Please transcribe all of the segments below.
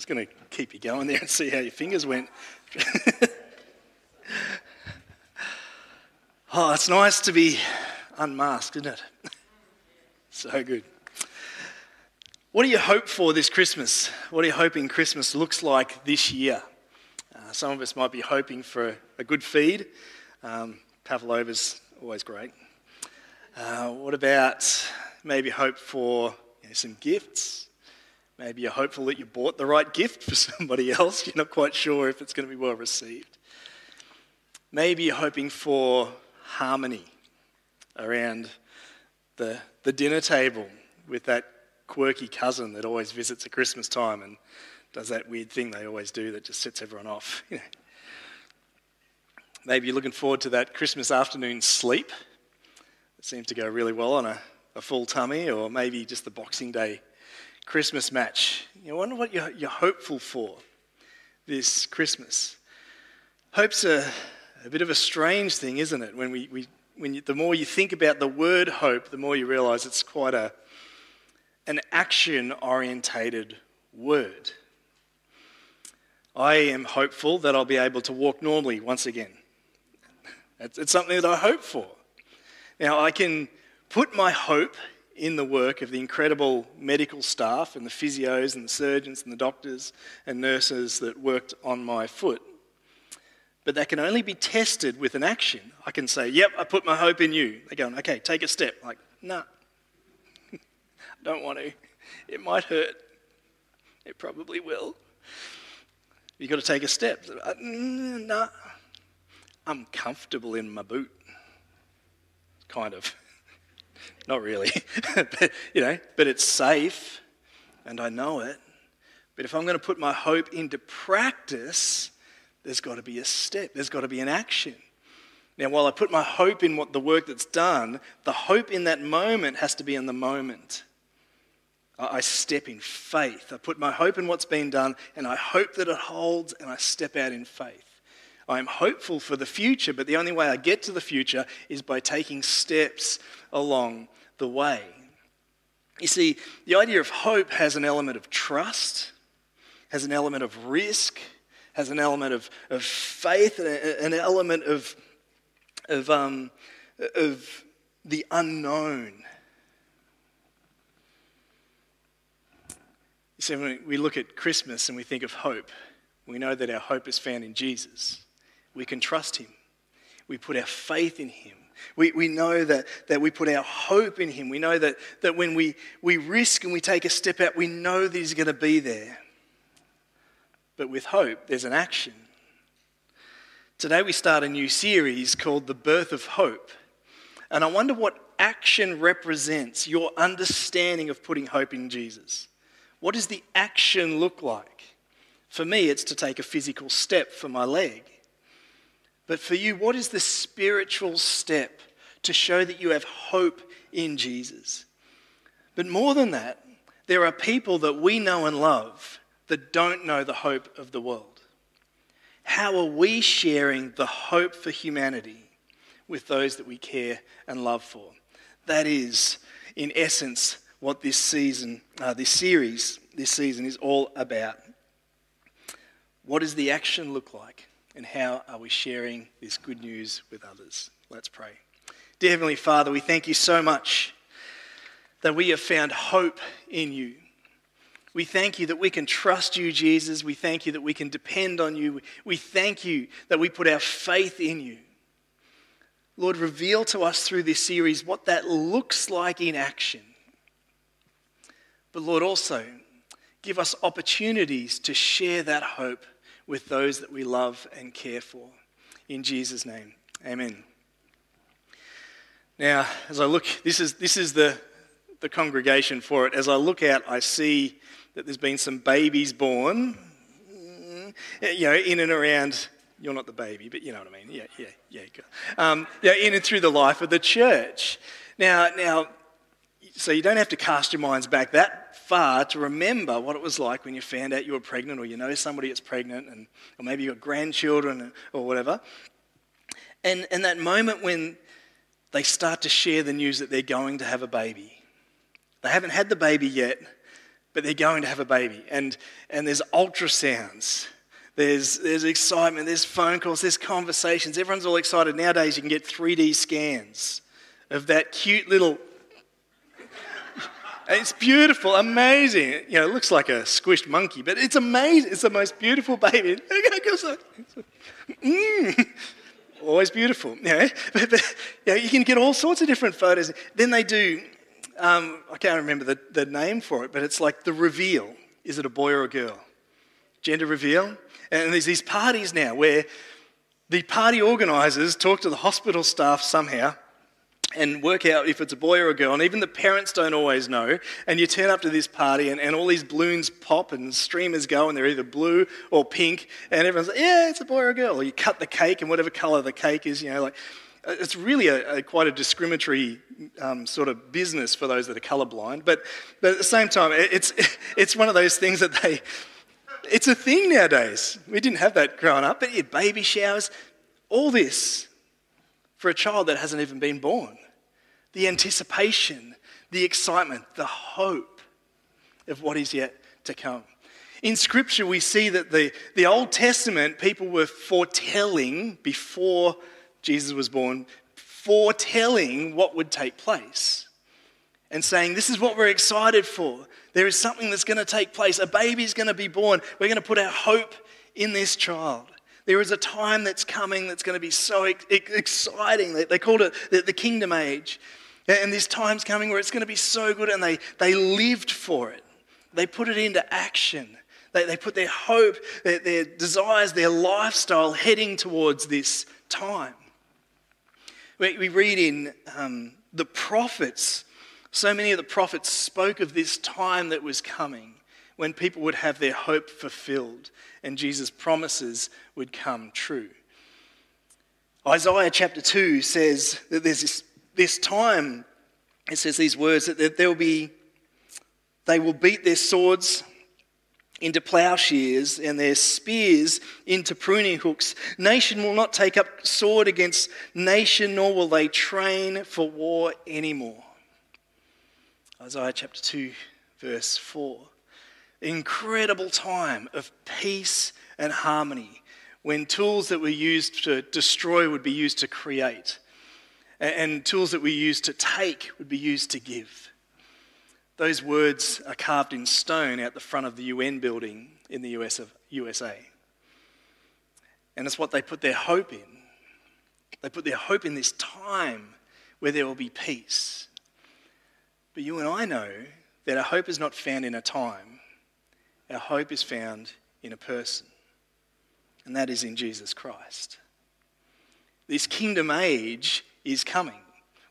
was going to keep you going there and see how your fingers went. oh, it's nice to be unmasked, isn't it? so good. What do you hope for this Christmas? What are you hoping Christmas looks like this year? Uh, some of us might be hoping for a good feed. Um, Pavlova's always great. Uh, what about maybe hope for you know, some gifts? Maybe you're hopeful that you bought the right gift for somebody else. You're not quite sure if it's going to be well received. Maybe you're hoping for harmony around the, the dinner table with that quirky cousin that always visits at Christmas time and does that weird thing they always do that just sets everyone off. Maybe you're looking forward to that Christmas afternoon sleep. It seems to go really well on a, a full tummy, or maybe just the Boxing Day Christmas match. You wonder what you're, you're hopeful for this Christmas. Hope's a, a bit of a strange thing, isn't it? When we, we when you, the more you think about the word hope, the more you realize it's quite a, an action orientated word. I am hopeful that I'll be able to walk normally once again. It's, it's something that I hope for. Now, I can put my hope in the work of the incredible medical staff and the physios and the surgeons and the doctors and nurses that worked on my foot. But that can only be tested with an action. I can say, Yep, I put my hope in you. They're going, Okay, take a step. Like, nah, I don't want to. It might hurt. It probably will. You've got to take a step. Uh, nah, I'm comfortable in my boot. Kind of. Not really. but, you know, but it's safe and I know it. But if I'm going to put my hope into practice, there's got to be a step, there's got to be an action. Now, while I put my hope in what the work that's done, the hope in that moment has to be in the moment. I step in faith. I put my hope in what's been done, and I hope that it holds, and I step out in faith. I am hopeful for the future, but the only way I get to the future is by taking steps along the way. You see, the idea of hope has an element of trust, has an element of risk, has an element of, of faith, an element of, of, um, of the unknown. You see, when we look at Christmas and we think of hope, we know that our hope is found in Jesus. We can trust Him. We put our faith in Him. We, we know that, that we put our hope in Him. We know that, that when we, we risk and we take a step out, we know that He's going to be there. But with hope, there's an action. Today we start a new series called The Birth of Hope. And I wonder what action represents your understanding of putting hope in Jesus. What does the action look like? For me, it's to take a physical step for my leg. But for you, what is the spiritual step to show that you have hope in Jesus? But more than that, there are people that we know and love that don't know the hope of the world. How are we sharing the hope for humanity with those that we care and love for? That is, in essence, what this season, uh, this series, this season is all about. What does the action look like? And how are we sharing this good news with others? Let's pray. Dear Heavenly Father, we thank you so much that we have found hope in you. We thank you that we can trust you, Jesus. We thank you that we can depend on you. We thank you that we put our faith in you. Lord, reveal to us through this series what that looks like in action. But Lord, also give us opportunities to share that hope with those that we love and care for. In Jesus' name, amen. Now, as I look, this is, this is the, the congregation for it. As I look out, I see that there's been some babies born, you know, in and around. You're not the baby, but you know what I mean. Yeah, yeah, yeah. Um, yeah, in and through the life of the church. Now, now, so you don't have to cast your minds back that far to remember what it was like when you found out you were pregnant or you know somebody that's pregnant and, or maybe you've got grandchildren or whatever. And, and that moment when they start to share the news that they're going to have a baby. They haven't had the baby yet, but they're going to have a baby. And, and there's ultrasounds, there's, there's excitement, there's phone calls, there's conversations. Everyone's all excited. Nowadays, you can get 3D scans of that cute little. It's beautiful, amazing. You know, it looks like a squished monkey, but it's amazing. It's the most beautiful baby. Mm. Always beautiful. You know? but, but you, you can get all sorts of different photos. Then they do um, I can't remember the, the name for it, but it's like the reveal. Is it a boy or a girl? Gender reveal. And there's these parties now where the party organisers talk to the hospital staff somehow and work out if it's a boy or a girl. And even the parents don't always know. And you turn up to this party and, and all these balloons pop and streamers go and they're either blue or pink. And everyone's like, yeah, it's a boy or a girl. Or you cut the cake and whatever colour the cake is, you know, like uh, it's really a, a quite a discriminatory um, sort of business for those that are colorblind. But, but at the same time, it's, it's one of those things that they, it's a thing nowadays. We didn't have that growing up, but yeah, baby showers, all this for a child that hasn't even been born. The anticipation, the excitement, the hope of what is yet to come. In Scripture, we see that the, the Old Testament people were foretelling before Jesus was born, foretelling what would take place and saying, This is what we're excited for. There is something that's going to take place. A baby is going to be born. We're going to put our hope in this child. There is a time that's coming that's going to be so exciting. They called it the kingdom age. And this time's coming where it's going to be so good, and they, they lived for it. They put it into action. They, they put their hope, their, their desires, their lifestyle heading towards this time. We, we read in um, the prophets, so many of the prophets spoke of this time that was coming when people would have their hope fulfilled and Jesus' promises would come true. Isaiah chapter 2 says that there's this, this time, it says these words that there will be, they will beat their swords into plowshares and their spears into pruning hooks. Nation will not take up sword against nation, nor will they train for war anymore. Isaiah chapter 2, verse 4. Incredible time of peace and harmony when tools that were used to destroy would be used to create, and tools that we use to take would be used to give. Those words are carved in stone out the front of the UN building in the US of USA. And it's what they put their hope in. They put their hope in this time where there will be peace. But you and I know that our hope is not found in a time, our hope is found in a person, and that is in Jesus Christ. This kingdom age is coming.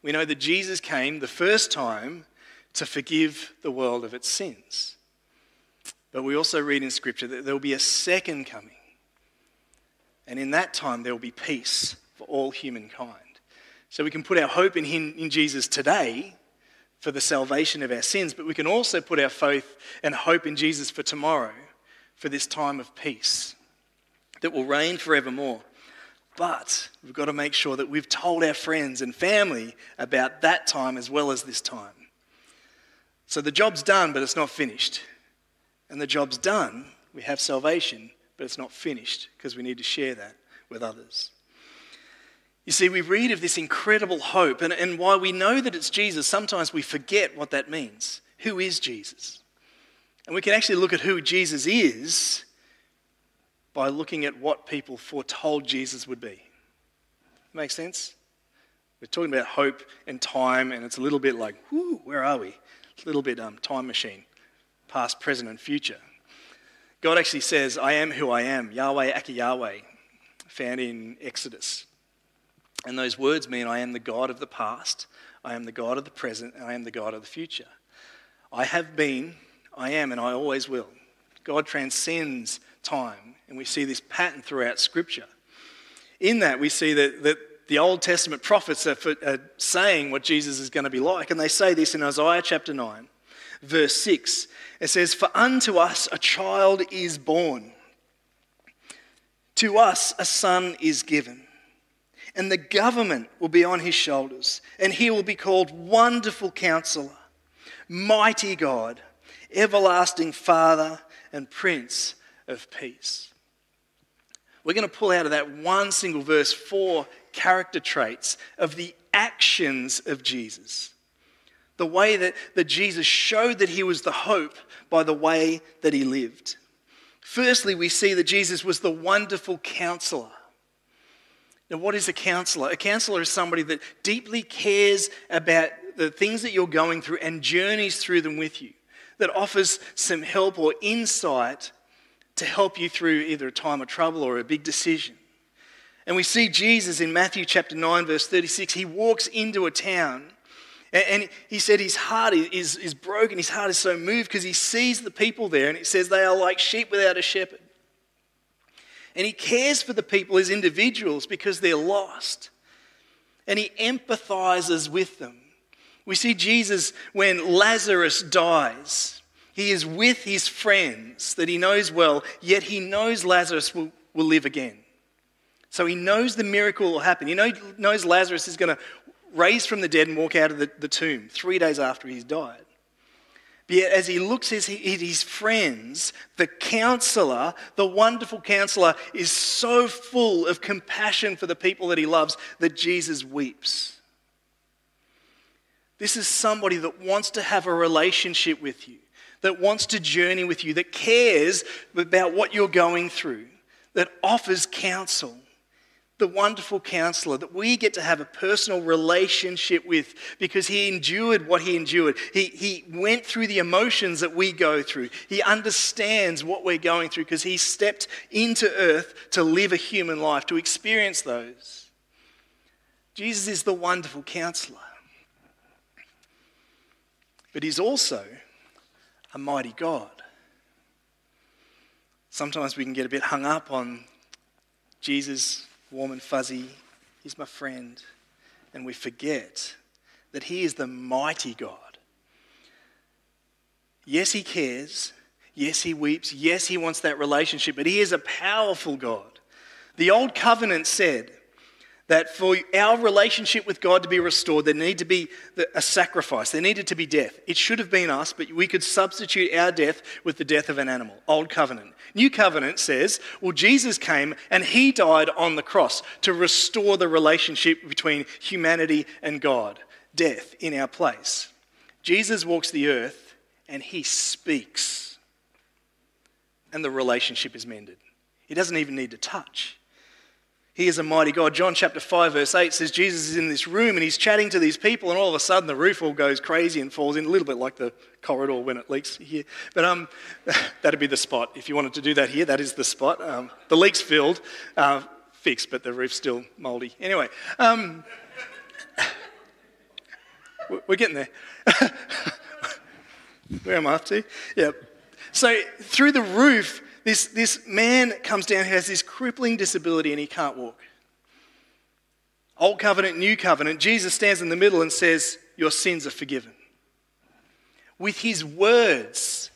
We know that Jesus came the first time to forgive the world of its sins. But we also read in Scripture that there will be a second coming. And in that time, there will be peace for all humankind. So we can put our hope in, him, in Jesus today for the salvation of our sins, but we can also put our faith and hope in Jesus for tomorrow, for this time of peace that will reign forevermore. But we've got to make sure that we've told our friends and family about that time as well as this time. So the job's done, but it's not finished. And the job's done, we have salvation, but it's not finished because we need to share that with others. You see, we read of this incredible hope, and, and while we know that it's Jesus, sometimes we forget what that means. Who is Jesus? And we can actually look at who Jesus is by looking at what people foretold Jesus would be. Make sense? We're talking about hope and time, and it's a little bit like, whoo, where are we? a little bit um, time machine, past, present, and future. God actually says, I am who I am, Yahweh Aka Yahweh, found in Exodus. And those words mean I am the God of the past, I am the God of the present, and I am the God of the future. I have been, I am, and I always will. God transcends time, and we see this pattern throughout Scripture. In that, we see that, that the Old Testament prophets are, for, are saying what Jesus is going to be like. And they say this in Isaiah chapter 9, verse 6. It says, For unto us a child is born, to us a son is given, and the government will be on his shoulders, and he will be called Wonderful Counselor, Mighty God, everlasting Father and Prince of Peace. We're going to pull out of that one single verse four character traits of the actions of Jesus. The way that, that Jesus showed that he was the hope by the way that he lived. Firstly, we see that Jesus was the wonderful counselor. Now, what is a counselor? A counselor is somebody that deeply cares about the things that you're going through and journeys through them with you, that offers some help or insight to help you through either a time of trouble or a big decision. And we see Jesus in Matthew chapter 9, verse 36. He walks into a town and he said his heart is, is broken. His heart is so moved because he sees the people there and it says they are like sheep without a shepherd. And he cares for the people as individuals because they're lost. And he empathizes with them. We see Jesus when Lazarus dies. He is with his friends that he knows well, yet he knows Lazarus will, will live again. So he knows the miracle will happen. He knows Lazarus is going to raise from the dead and walk out of the, the tomb three days after he's died. But yet, as he looks at his friends, the counselor, the wonderful counselor, is so full of compassion for the people that he loves that Jesus weeps. This is somebody that wants to have a relationship with you, that wants to journey with you, that cares about what you're going through, that offers counsel the wonderful counselor that we get to have a personal relationship with because he endured what he endured. He, he went through the emotions that we go through. He understands what we're going through because he stepped into earth to live a human life, to experience those. Jesus is the wonderful counselor. But he's also a mighty God. Sometimes we can get a bit hung up on Jesus warm and fuzzy. He's my friend. And we forget that He is the mighty God. Yes, He cares. Yes, He weeps. Yes, He wants that relationship. But He is a powerful God. The Old Covenant said, that for our relationship with God to be restored, there needed to be a sacrifice. There needed to be death. It should have been us, but we could substitute our death with the death of an animal. Old covenant. New covenant says, well, Jesus came and he died on the cross to restore the relationship between humanity and God, death in our place. Jesus walks the earth and he speaks, and the relationship is mended. He doesn't even need to touch. He is a mighty God. John chapter 5, verse 8 says Jesus is in this room and he's chatting to these people, and all of a sudden the roof all goes crazy and falls in, a little bit like the corridor when it leaks here. But um, that'd be the spot. If you wanted to do that here, that is the spot. Um, the leak's filled, uh, fixed, but the roof's still mouldy. Anyway, um, we're getting there. Where am I up to? Yeah. So through the roof, this, this man comes down has this crippling disability and he can't walk. Old covenant, new covenant, Jesus stands in the middle and says, Your sins are forgiven. With his words,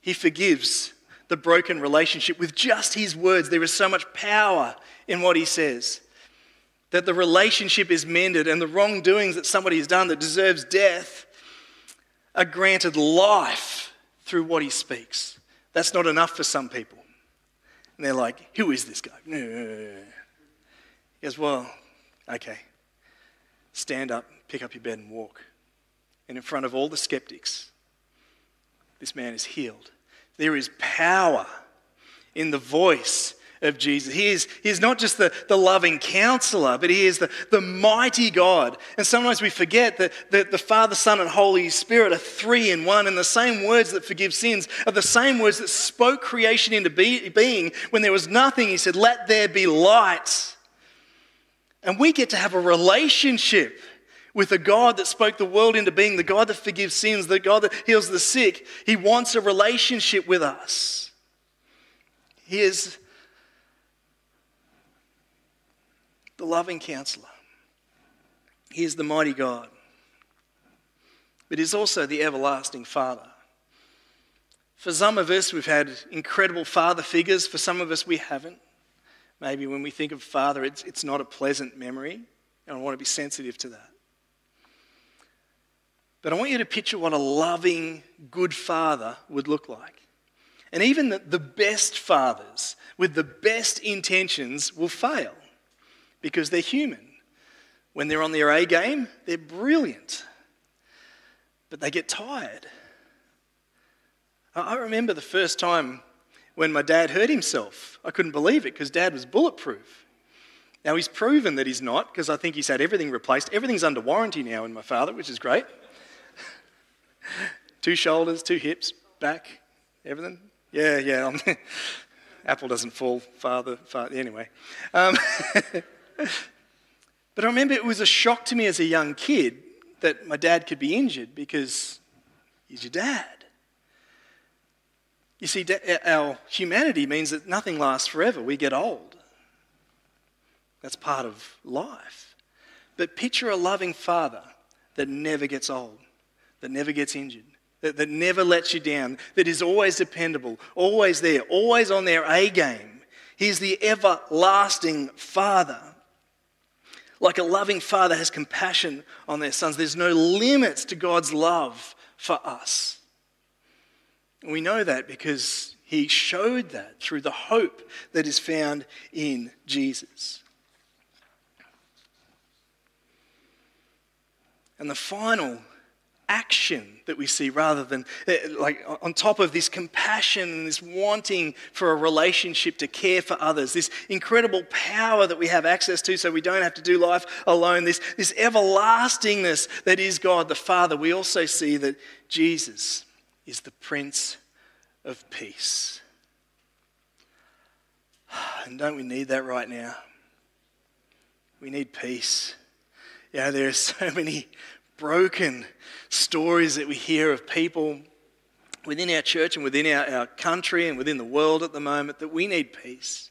he forgives the broken relationship. With just his words, there is so much power in what he says that the relationship is mended and the wrongdoings that somebody has done that deserves death are granted life through what he speaks. That's not enough for some people. And they're like, Who is this guy? He goes, Well, okay. Stand up, pick up your bed, and walk. And in front of all the skeptics, this man is healed. There is power in the voice of Jesus. He is, he is not just the, the loving counselor, but he is the, the mighty God. And sometimes we forget that, that the Father, Son, and Holy Spirit are three in one, and the same words that forgive sins are the same words that spoke creation into be, being. When there was nothing, he said, Let there be light. And we get to have a relationship with a God that spoke the world into being, the God that forgives sins, the God that heals the sick. He wants a relationship with us. He is the loving counselor. He is the mighty God, but He's also the everlasting Father. For some of us, we've had incredible father figures. For some of us, we haven't. Maybe when we think of father, it's, it's not a pleasant memory, and I want to be sensitive to that. But I want you to picture what a loving, good father would look like. And even the, the best fathers with the best intentions will fail because they're human. When they're on their A game, they're brilliant, but they get tired. I remember the first time when my dad hurt himself. I couldn't believe it because dad was bulletproof. Now he's proven that he's not because I think he's had everything replaced. Everything's under warranty now in my father, which is great. two shoulders, two hips, back, everything. Yeah, yeah. Apple doesn't fall, father, father. Anyway. Um, but I remember it was a shock to me as a young kid that my dad could be injured because he's your dad. You see, our humanity means that nothing lasts forever. We get old. That's part of life. But picture a loving father that never gets old, that never gets injured, that, that never lets you down, that is always dependable, always there, always on their A game. He's the everlasting father. Like a loving father has compassion on their sons, there's no limits to God's love for us. We know that because he showed that through the hope that is found in Jesus. And the final action that we see rather than eh, like on top of this compassion and this wanting for a relationship to care for others this incredible power that we have access to so we don't have to do life alone this, this everlastingness that is god the father we also see that jesus is the Prince of Peace. And don't we need that right now? We need peace. Yeah, there are so many broken stories that we hear of people within our church and within our, our country and within the world at the moment that we need peace.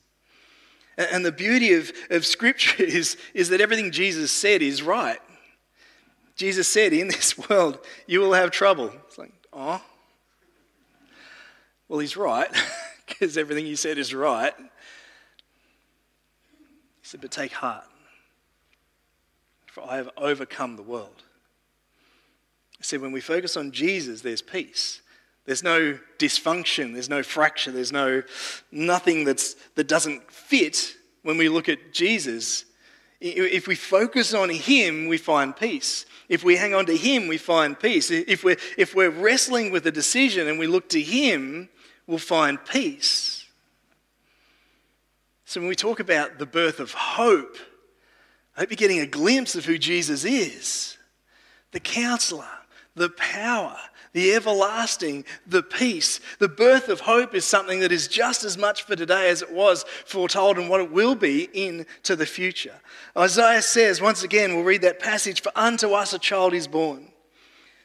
And the beauty of, of Scripture is, is that everything Jesus said is right. Jesus said, In this world, you will have trouble. It's like, oh, well, he's right, because everything he said is right. He said, But take heart, for I have overcome the world. Said, When we focus on Jesus, there's peace. There's no dysfunction, there's no fracture, there's no nothing that's, that doesn't fit when we look at Jesus. If we focus on Him, we find peace. If we hang on to Him, we find peace. If we're, if we're wrestling with a decision and we look to Him, we'll find peace. So, when we talk about the birth of hope, I hope you're getting a glimpse of who Jesus is the counselor, the power, the everlasting, the peace. The birth of hope is something that is just as much for today as it was foretold and what it will be into the future. Isaiah says, once again, we'll read that passage For unto us a child is born.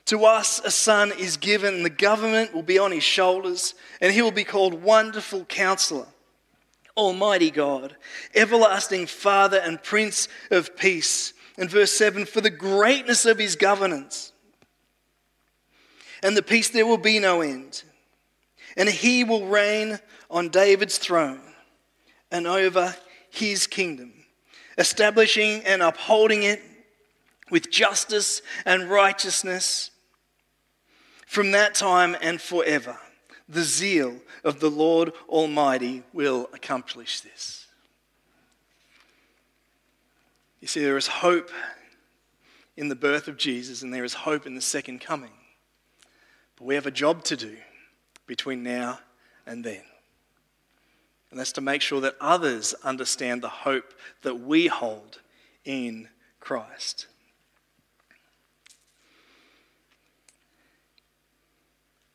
To us a son is given, and the government will be on his shoulders, and he will be called Wonderful Counselor, Almighty God, Everlasting Father, and Prince of Peace. And verse 7 For the greatness of his governance and the peace there will be no end. And he will reign on David's throne and over his kingdom, establishing and upholding it with justice and righteousness from that time and forever, the zeal of the Lord Almighty will accomplish this. You see, there is hope in the birth of Jesus, and there is hope in the second coming. But we have a job to do between now and then. And that's to make sure that others understand the hope that we hold in Christ.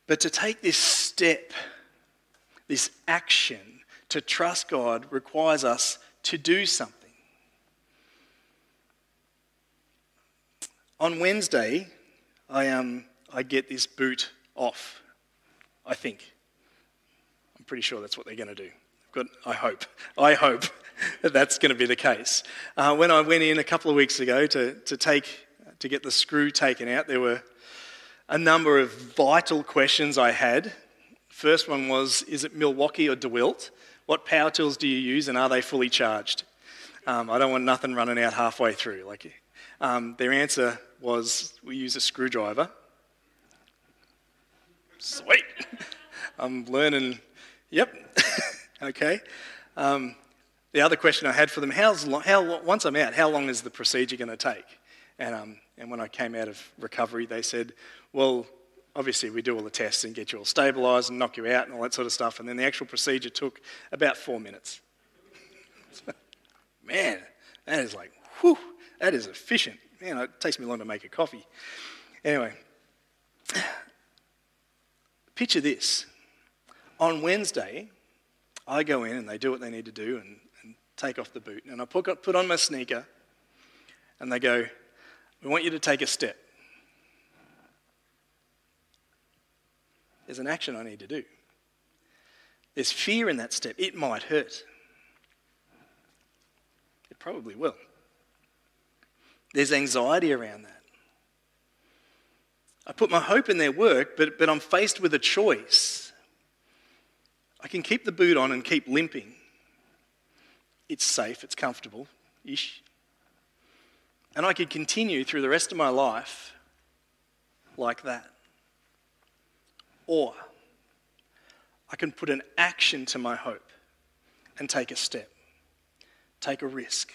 But to take this step, this action to trust God requires us to do something. On Wednesday, I, um, I get this boot off, I think. I'm pretty sure that's what they're going to do. Got, I hope. I hope that that's going to be the case. Uh, when I went in a couple of weeks ago to, to, take, to get the screw taken out, there were a number of vital questions I had. First one was Is it Milwaukee or DeWalt? What power tools do you use and are they fully charged? Um, I don't want nothing running out halfway through. Like, um, their answer was We use a screwdriver. Sweet. I'm learning. Yep. okay. Um, the other question I had for them: How's how once I'm out, how long is the procedure going to take? And um, and when I came out of recovery, they said, well, obviously we do all the tests and get you all stabilised and knock you out and all that sort of stuff. And then the actual procedure took about four minutes. Man, that is like, whew, that is efficient. Man, it takes me long to make a coffee. Anyway, picture this. On Wednesday, I go in and they do what they need to do and, and take off the boot. And I put, put on my sneaker and they go, We want you to take a step. There's an action I need to do. There's fear in that step. It might hurt. It probably will. There's anxiety around that. I put my hope in their work, but, but I'm faced with a choice. I can keep the boot on and keep limping. It's safe, it's comfortable ish. And I could continue through the rest of my life like that. Or I can put an action to my hope and take a step, take a risk.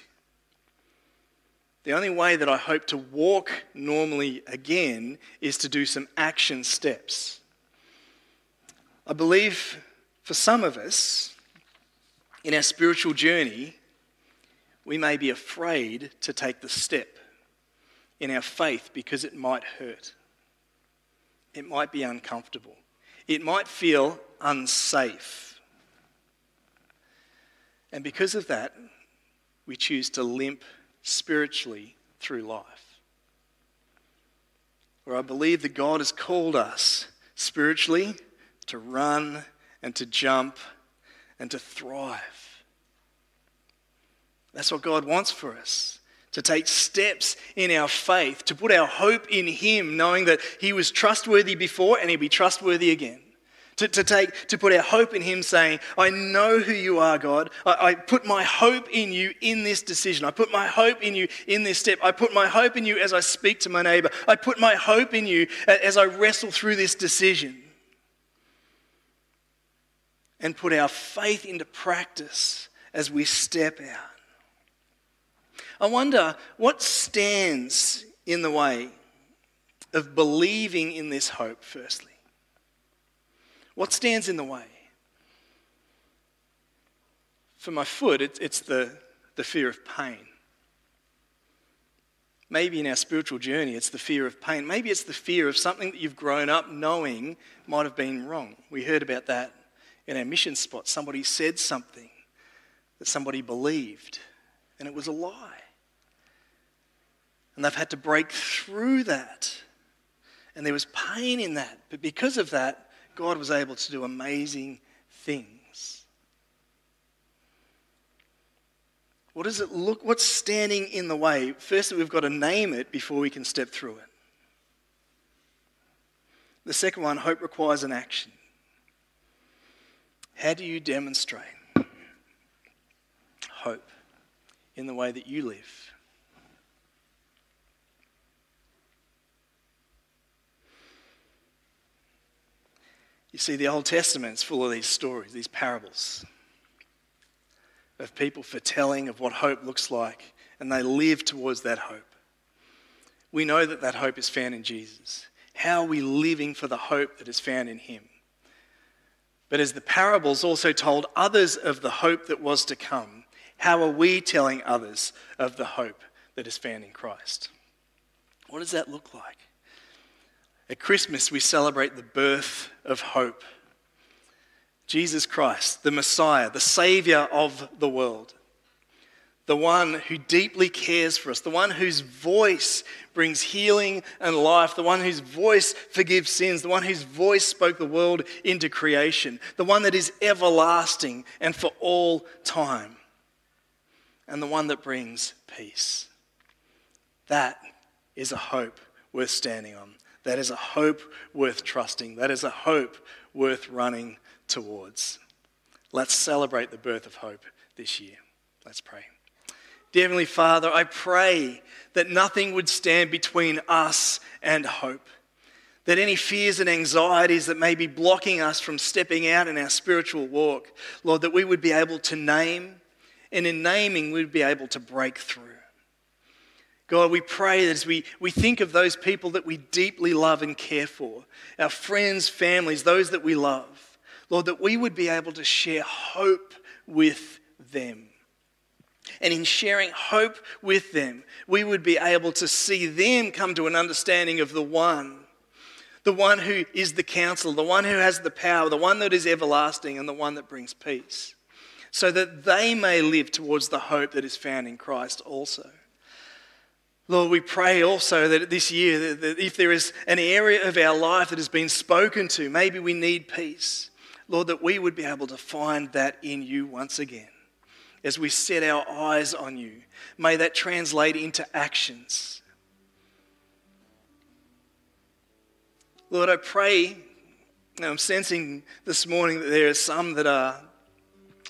The only way that I hope to walk normally again is to do some action steps. I believe for some of us in our spiritual journey, we may be afraid to take the step in our faith because it might hurt. It might be uncomfortable. It might feel unsafe. And because of that, we choose to limp spiritually through life. Where I believe that God has called us spiritually to run and to jump and to thrive. That's what God wants for us to take steps in our faith, to put our hope in Him, knowing that He was trustworthy before and He'll be trustworthy again. To, to, take, to put our hope in Him, saying, I know who you are, God. I, I put my hope in you in this decision. I put my hope in you in this step. I put my hope in you as I speak to my neighbor. I put my hope in you as I wrestle through this decision. And put our faith into practice as we step out. I wonder what stands in the way of believing in this hope, firstly? What stands in the way? For my foot, it's, it's the, the fear of pain. Maybe in our spiritual journey, it's the fear of pain. Maybe it's the fear of something that you've grown up knowing might have been wrong. We heard about that in our mission spot. Somebody said something that somebody believed, and it was a lie. And they've had to break through that. And there was pain in that. But because of that, God was able to do amazing things. What does it look? What's standing in the way? First, we've got to name it before we can step through it. The second one, hope requires an action. How do you demonstrate hope in the way that you live? You see, the Old Testament is full of these stories, these parables of people foretelling of what hope looks like, and they live towards that hope. We know that that hope is found in Jesus. How are we living for the hope that is found in Him? But as the parables also told others of the hope that was to come, how are we telling others of the hope that is found in Christ? What does that look like? At Christmas, we celebrate the birth of hope. Jesus Christ, the Messiah, the Savior of the world, the one who deeply cares for us, the one whose voice brings healing and life, the one whose voice forgives sins, the one whose voice spoke the world into creation, the one that is everlasting and for all time, and the one that brings peace. That is a hope worth standing on. That is a hope worth trusting. That is a hope worth running towards. Let's celebrate the birth of hope this year. Let's pray. Dear Heavenly Father, I pray that nothing would stand between us and hope. That any fears and anxieties that may be blocking us from stepping out in our spiritual walk, Lord, that we would be able to name, and in naming, we'd be able to break through. God, we pray that as we, we think of those people that we deeply love and care for, our friends, families, those that we love, Lord, that we would be able to share hope with them. And in sharing hope with them, we would be able to see them come to an understanding of the one, the one who is the counselor, the one who has the power, the one that is everlasting, and the one that brings peace, so that they may live towards the hope that is found in Christ also. Lord, we pray also that this year, that if there is an area of our life that has been spoken to, maybe we need peace, Lord, that we would be able to find that in you once again as we set our eyes on you. May that translate into actions. Lord, I pray, I'm sensing this morning that there are some that are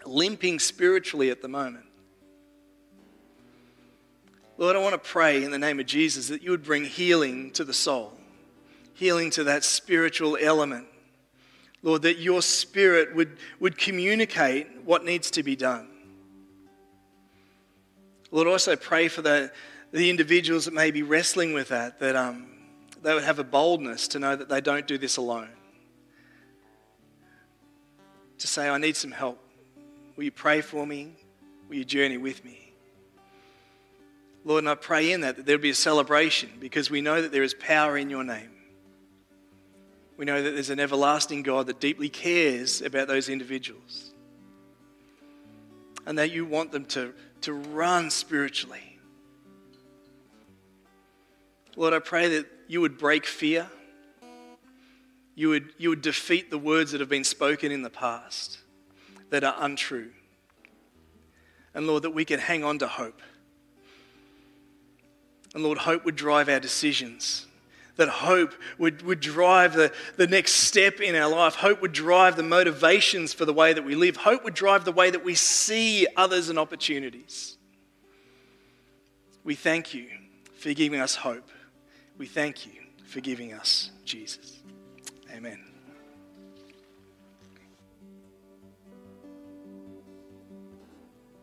limping spiritually at the moment. Lord, I want to pray in the name of Jesus that you would bring healing to the soul, healing to that spiritual element. Lord, that your spirit would, would communicate what needs to be done. Lord, also pray for the, the individuals that may be wrestling with that, that um, they would have a boldness to know that they don't do this alone. To say, I need some help. Will you pray for me? Will you journey with me? Lord, and I pray in that, that there'll be a celebration because we know that there is power in your name. We know that there's an everlasting God that deeply cares about those individuals and that you want them to to run spiritually. Lord, I pray that you would break fear. You would, you would defeat the words that have been spoken in the past that are untrue. And Lord, that we can hang on to hope. And Lord, hope would drive our decisions that hope would, would drive the, the next step in our life. Hope would drive the motivations for the way that we live. Hope would drive the way that we see others and opportunities. We thank you for giving us hope. We thank you for giving us Jesus. Amen.